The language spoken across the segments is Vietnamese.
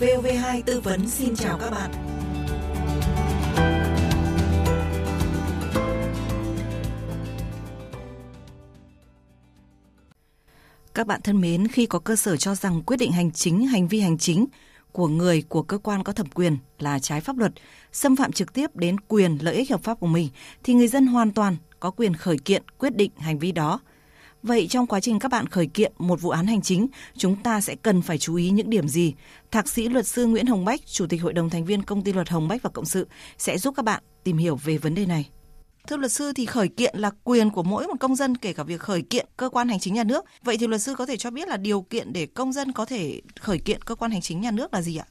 VOV2 tư vấn xin chào các bạn. Các bạn thân mến, khi có cơ sở cho rằng quyết định hành chính, hành vi hành chính của người của cơ quan có thẩm quyền là trái pháp luật, xâm phạm trực tiếp đến quyền lợi ích hợp pháp của mình thì người dân hoàn toàn có quyền khởi kiện quyết định hành vi đó. Vậy trong quá trình các bạn khởi kiện một vụ án hành chính, chúng ta sẽ cần phải chú ý những điểm gì? Thạc sĩ luật sư Nguyễn Hồng Bách, Chủ tịch Hội đồng thành viên Công ty Luật Hồng Bách và Cộng sự sẽ giúp các bạn tìm hiểu về vấn đề này. Thưa luật sư thì khởi kiện là quyền của mỗi một công dân kể cả việc khởi kiện cơ quan hành chính nhà nước. Vậy thì luật sư có thể cho biết là điều kiện để công dân có thể khởi kiện cơ quan hành chính nhà nước là gì ạ?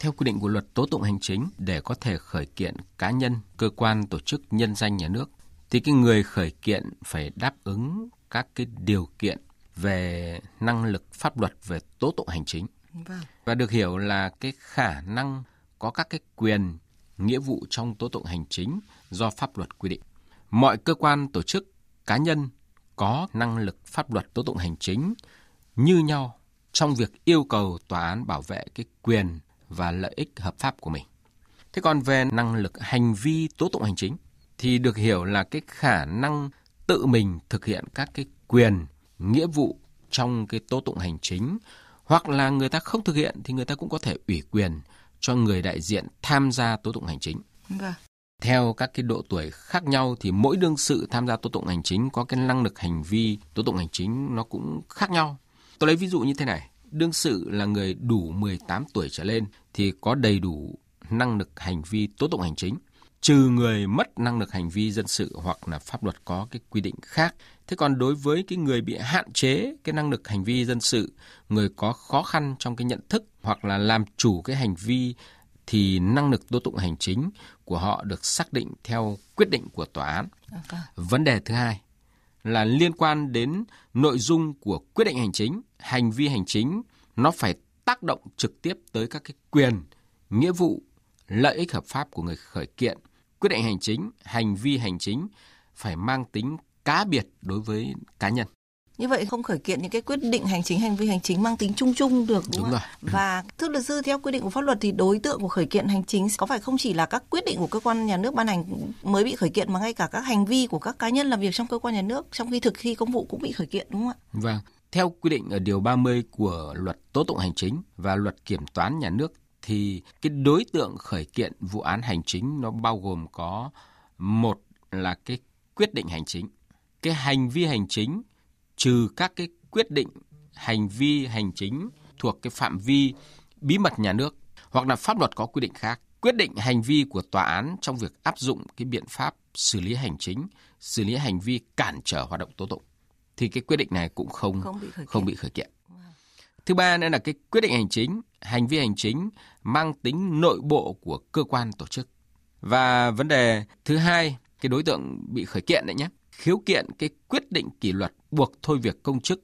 Theo quy định của luật tố tụng hành chính, để có thể khởi kiện cá nhân, cơ quan, tổ chức nhân danh nhà nước thì cái người khởi kiện phải đáp ứng các cái điều kiện về năng lực pháp luật về tố tụng hành chính. Vâng. Và được hiểu là cái khả năng có các cái quyền, nghĩa vụ trong tố tụng hành chính do pháp luật quy định. Mọi cơ quan, tổ chức, cá nhân có năng lực pháp luật tố tụng hành chính như nhau trong việc yêu cầu tòa án bảo vệ cái quyền và lợi ích hợp pháp của mình. Thế còn về năng lực hành vi tố tụng hành chính thì được hiểu là cái khả năng tự mình thực hiện các cái quyền, nghĩa vụ trong cái tố tụng hành chính hoặc là người ta không thực hiện thì người ta cũng có thể ủy quyền cho người đại diện tham gia tố tụng hành chính. Vâng. Theo các cái độ tuổi khác nhau thì mỗi đương sự tham gia tố tụng hành chính có cái năng lực hành vi tố tụng hành chính nó cũng khác nhau. Tôi lấy ví dụ như thế này, đương sự là người đủ 18 tuổi trở lên thì có đầy đủ năng lực hành vi tố tụng hành chính trừ người mất năng lực hành vi dân sự hoặc là pháp luật có cái quy định khác. Thế còn đối với cái người bị hạn chế cái năng lực hành vi dân sự, người có khó khăn trong cái nhận thức hoặc là làm chủ cái hành vi thì năng lực tố tụng hành chính của họ được xác định theo quyết định của tòa án. Okay. Vấn đề thứ hai là liên quan đến nội dung của quyết định hành chính, hành vi hành chính nó phải tác động trực tiếp tới các cái quyền, nghĩa vụ, lợi ích hợp pháp của người khởi kiện quyết định hành chính, hành vi hành chính phải mang tính cá biệt đối với cá nhân. Như vậy không khởi kiện những cái quyết định hành chính, hành vi hành chính mang tính chung chung được đúng, đúng rồi. Và thưa luật sư theo quy định của pháp luật thì đối tượng của khởi kiện hành chính có phải không chỉ là các quyết định của cơ quan nhà nước ban hành mới bị khởi kiện mà ngay cả các hành vi của các cá nhân làm việc trong cơ quan nhà nước trong khi thực thi công vụ cũng bị khởi kiện đúng không ạ? Vâng. Theo quy định ở điều 30 của luật tố tụng hành chính và luật kiểm toán nhà nước thì cái đối tượng khởi kiện vụ án hành chính nó bao gồm có một là cái quyết định hành chính, cái hành vi hành chính trừ các cái quyết định hành vi hành chính thuộc cái phạm vi bí mật nhà nước hoặc là pháp luật có quy định khác quyết định hành vi của tòa án trong việc áp dụng cái biện pháp xử lý hành chính, xử lý hành vi cản trở hoạt động tố tụng thì cái quyết định này cũng không không bị khởi không kiện. Bị khởi kiện. Thứ ba nữa là cái quyết định hành chính, hành vi hành chính mang tính nội bộ của cơ quan tổ chức. Và vấn đề thứ hai, cái đối tượng bị khởi kiện đấy nhé, khiếu kiện cái quyết định kỷ luật buộc thôi việc công chức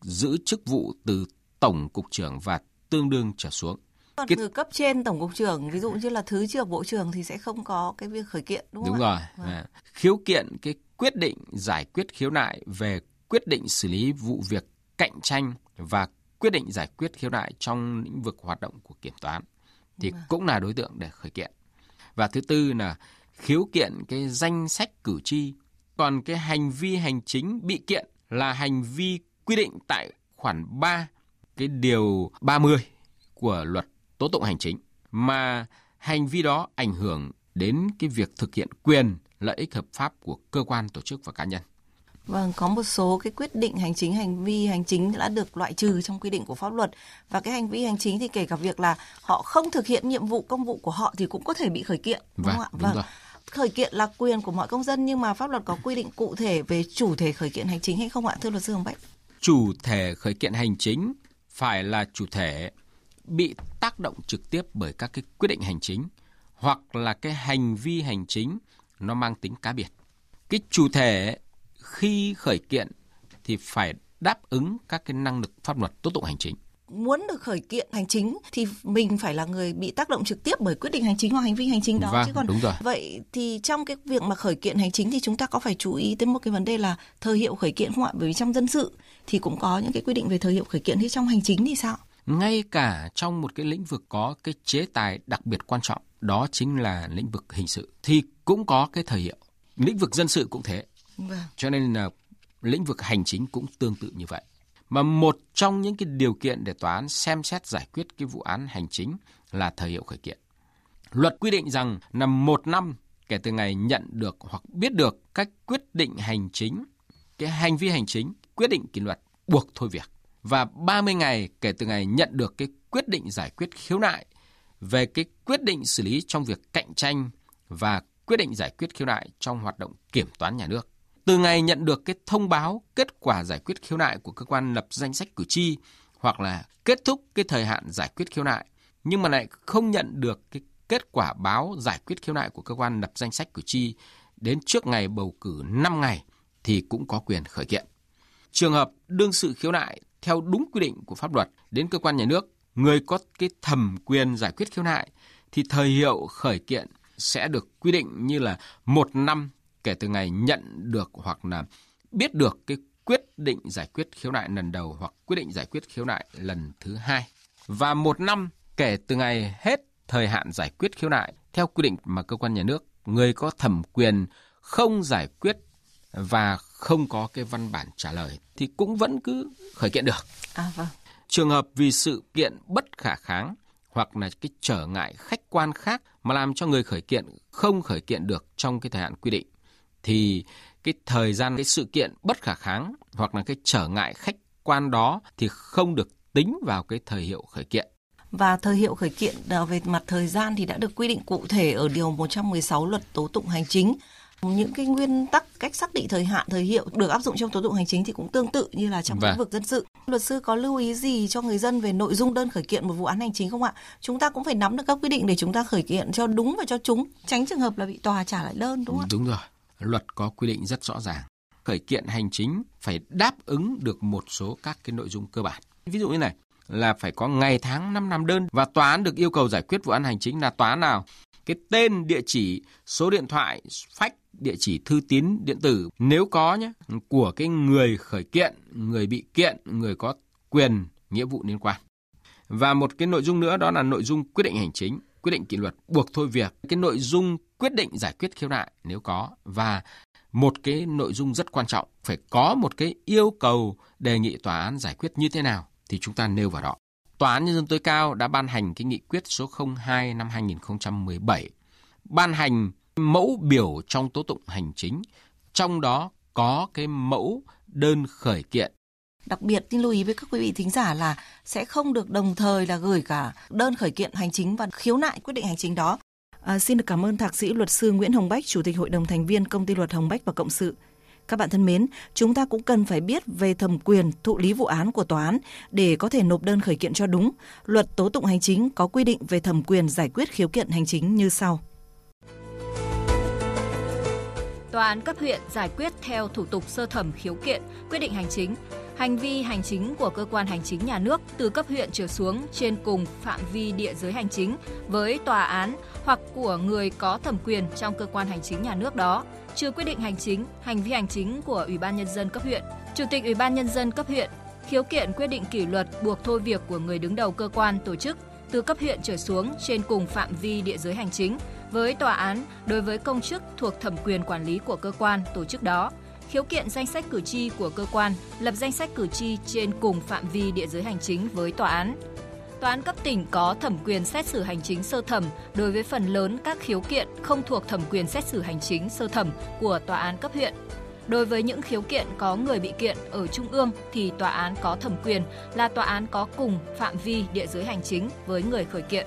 giữ chức vụ từ tổng cục trưởng và tương đương trở xuống. Còn cái... từ cấp trên tổng cục trưởng ví dụ như là thứ trưởng bộ trưởng thì sẽ không có cái việc khởi kiện đúng không? Đúng rồi. Vâng. À, khiếu kiện cái quyết định giải quyết khiếu nại về quyết định xử lý vụ việc cạnh tranh và quyết định giải quyết khiếu nại trong lĩnh vực hoạt động của kiểm toán thì vâng. cũng là đối tượng để khởi kiện. Và thứ tư là khiếu kiện cái danh sách cử tri. Còn cái hành vi hành chính bị kiện là hành vi quy định tại khoản 3 cái điều 30 của luật tố tụng hành chính mà hành vi đó ảnh hưởng đến cái việc thực hiện quyền lợi ích hợp pháp của cơ quan tổ chức và cá nhân. Vâng, có một số cái quyết định hành chính, hành vi hành chính đã được loại trừ trong quy định của pháp luật và cái hành vi hành chính thì kể cả việc là họ không thực hiện nhiệm vụ công vụ của họ thì cũng có thể bị khởi kiện, đúng vâng, không ạ? Vâng. Rồi. Khởi kiện là quyền của mọi công dân nhưng mà pháp luật có quy định cụ thể về chủ thể khởi kiện hành chính hay không ạ, thưa luật sư Hồng Bách? Chủ thể khởi kiện hành chính phải là chủ thể bị tác động trực tiếp bởi các cái quyết định hành chính hoặc là cái hành vi hành chính nó mang tính cá biệt. Cái chủ thể khi khởi kiện thì phải đáp ứng các cái năng lực pháp luật tố tụng hành chính muốn được khởi kiện hành chính thì mình phải là người bị tác động trực tiếp bởi quyết định hành chính hoặc hành vi hành chính đó vâng, chứ còn đúng rồi. vậy thì trong cái việc mà khởi kiện hành chính thì chúng ta có phải chú ý tới một cái vấn đề là thời hiệu khởi kiện không ạ bởi vì trong dân sự thì cũng có những cái quy định về thời hiệu khởi kiện thì trong hành chính thì sao ngay cả trong một cái lĩnh vực có cái chế tài đặc biệt quan trọng, đó chính là lĩnh vực hình sự, thì cũng có cái thời hiệu. Lĩnh vực dân sự cũng thế. Vâng. Cho nên là lĩnh vực hành chính cũng tương tự như vậy. Mà một trong những cái điều kiện để tòa án xem xét giải quyết cái vụ án hành chính là thời hiệu khởi kiện. Luật quy định rằng là một năm kể từ ngày nhận được hoặc biết được cách quyết định hành chính, cái hành vi hành chính, quyết định kỷ luật buộc thôi việc và 30 ngày kể từ ngày nhận được cái quyết định giải quyết khiếu nại về cái quyết định xử lý trong việc cạnh tranh và quyết định giải quyết khiếu nại trong hoạt động kiểm toán nhà nước. Từ ngày nhận được cái thông báo kết quả giải quyết khiếu nại của cơ quan lập danh sách cử tri hoặc là kết thúc cái thời hạn giải quyết khiếu nại nhưng mà lại không nhận được cái kết quả báo giải quyết khiếu nại của cơ quan lập danh sách cử tri đến trước ngày bầu cử 5 ngày thì cũng có quyền khởi kiện. Trường hợp đương sự khiếu nại theo đúng quy định của pháp luật đến cơ quan nhà nước, người có cái thẩm quyền giải quyết khiếu nại thì thời hiệu khởi kiện sẽ được quy định như là một năm kể từ ngày nhận được hoặc là biết được cái quyết định giải quyết khiếu nại lần đầu hoặc quyết định giải quyết khiếu nại lần thứ hai và một năm kể từ ngày hết thời hạn giải quyết khiếu nại theo quy định mà cơ quan nhà nước người có thẩm quyền không giải quyết và không có cái văn bản trả lời thì cũng vẫn cứ khởi kiện được. À vâng. Trường hợp vì sự kiện bất khả kháng hoặc là cái trở ngại khách quan khác mà làm cho người khởi kiện không khởi kiện được trong cái thời hạn quy định thì cái thời gian cái sự kiện bất khả kháng hoặc là cái trở ngại khách quan đó thì không được tính vào cái thời hiệu khởi kiện. Và thời hiệu khởi kiện à, về mặt thời gian thì đã được quy định cụ thể ở điều 116 luật tố tụng hành chính. Những cái nguyên tắc cách xác định thời hạn thời hiệu được áp dụng trong tố tụng hành chính thì cũng tương tự như là trong vâng. lĩnh vực dân sự. Luật sư có lưu ý gì cho người dân về nội dung đơn khởi kiện một vụ án hành chính không ạ? Chúng ta cũng phải nắm được các quy định để chúng ta khởi kiện cho đúng và cho chúng tránh trường hợp là bị tòa trả lại đơn đúng không đúng rồi luật có quy định rất rõ ràng. Khởi kiện hành chính phải đáp ứng được một số các cái nội dung cơ bản. Ví dụ như này là phải có ngày tháng năm năm đơn và tòa án được yêu cầu giải quyết vụ án hành chính là tòa án nào? Cái tên địa chỉ số điện thoại fax địa chỉ thư tín điện tử nếu có nhé của cái người khởi kiện, người bị kiện, người có quyền nghĩa vụ liên quan. Và một cái nội dung nữa đó là nội dung quyết định hành chính, quyết định kỷ luật buộc thôi việc, cái nội dung quyết định giải quyết khiếu nại nếu có và một cái nội dung rất quan trọng phải có một cái yêu cầu đề nghị tòa án giải quyết như thế nào thì chúng ta nêu vào đó. Tòa án Nhân dân tối cao đã ban hành cái nghị quyết số 02 năm 2017, ban hành mẫu biểu trong tố tụng hành chính, trong đó có cái mẫu đơn khởi kiện. Đặc biệt xin lưu ý với các quý vị thính giả là sẽ không được đồng thời là gửi cả đơn khởi kiện hành chính và khiếu nại quyết định hành chính đó. À, xin được cảm ơn Thạc sĩ luật sư Nguyễn Hồng Bách, Chủ tịch Hội đồng thành viên Công ty Luật Hồng Bách và Cộng sự. Các bạn thân mến, chúng ta cũng cần phải biết về thẩm quyền thụ lý vụ án của tòa án để có thể nộp đơn khởi kiện cho đúng. Luật tố tụng hành chính có quy định về thẩm quyền giải quyết khiếu kiện hành chính như sau. Tòa án cấp huyện giải quyết theo thủ tục sơ thẩm khiếu kiện, quyết định hành chính, hành vi hành chính của cơ quan hành chính nhà nước từ cấp huyện trở xuống trên cùng phạm vi địa giới hành chính với tòa án hoặc của người có thẩm quyền trong cơ quan hành chính nhà nước đó, trừ quyết định hành chính, hành vi hành chính của Ủy ban nhân dân cấp huyện, Chủ tịch Ủy ban nhân dân cấp huyện khiếu kiện quyết định kỷ luật buộc thôi việc của người đứng đầu cơ quan tổ chức từ cấp huyện trở xuống trên cùng phạm vi địa giới hành chính với tòa án đối với công chức thuộc thẩm quyền quản lý của cơ quan, tổ chức đó, khiếu kiện danh sách cử tri của cơ quan, lập danh sách cử tri trên cùng phạm vi địa giới hành chính với tòa án. Tòa án cấp tỉnh có thẩm quyền xét xử hành chính sơ thẩm đối với phần lớn các khiếu kiện không thuộc thẩm quyền xét xử hành chính sơ thẩm của tòa án cấp huyện. Đối với những khiếu kiện có người bị kiện ở trung ương thì tòa án có thẩm quyền là tòa án có cùng phạm vi địa giới hành chính với người khởi kiện.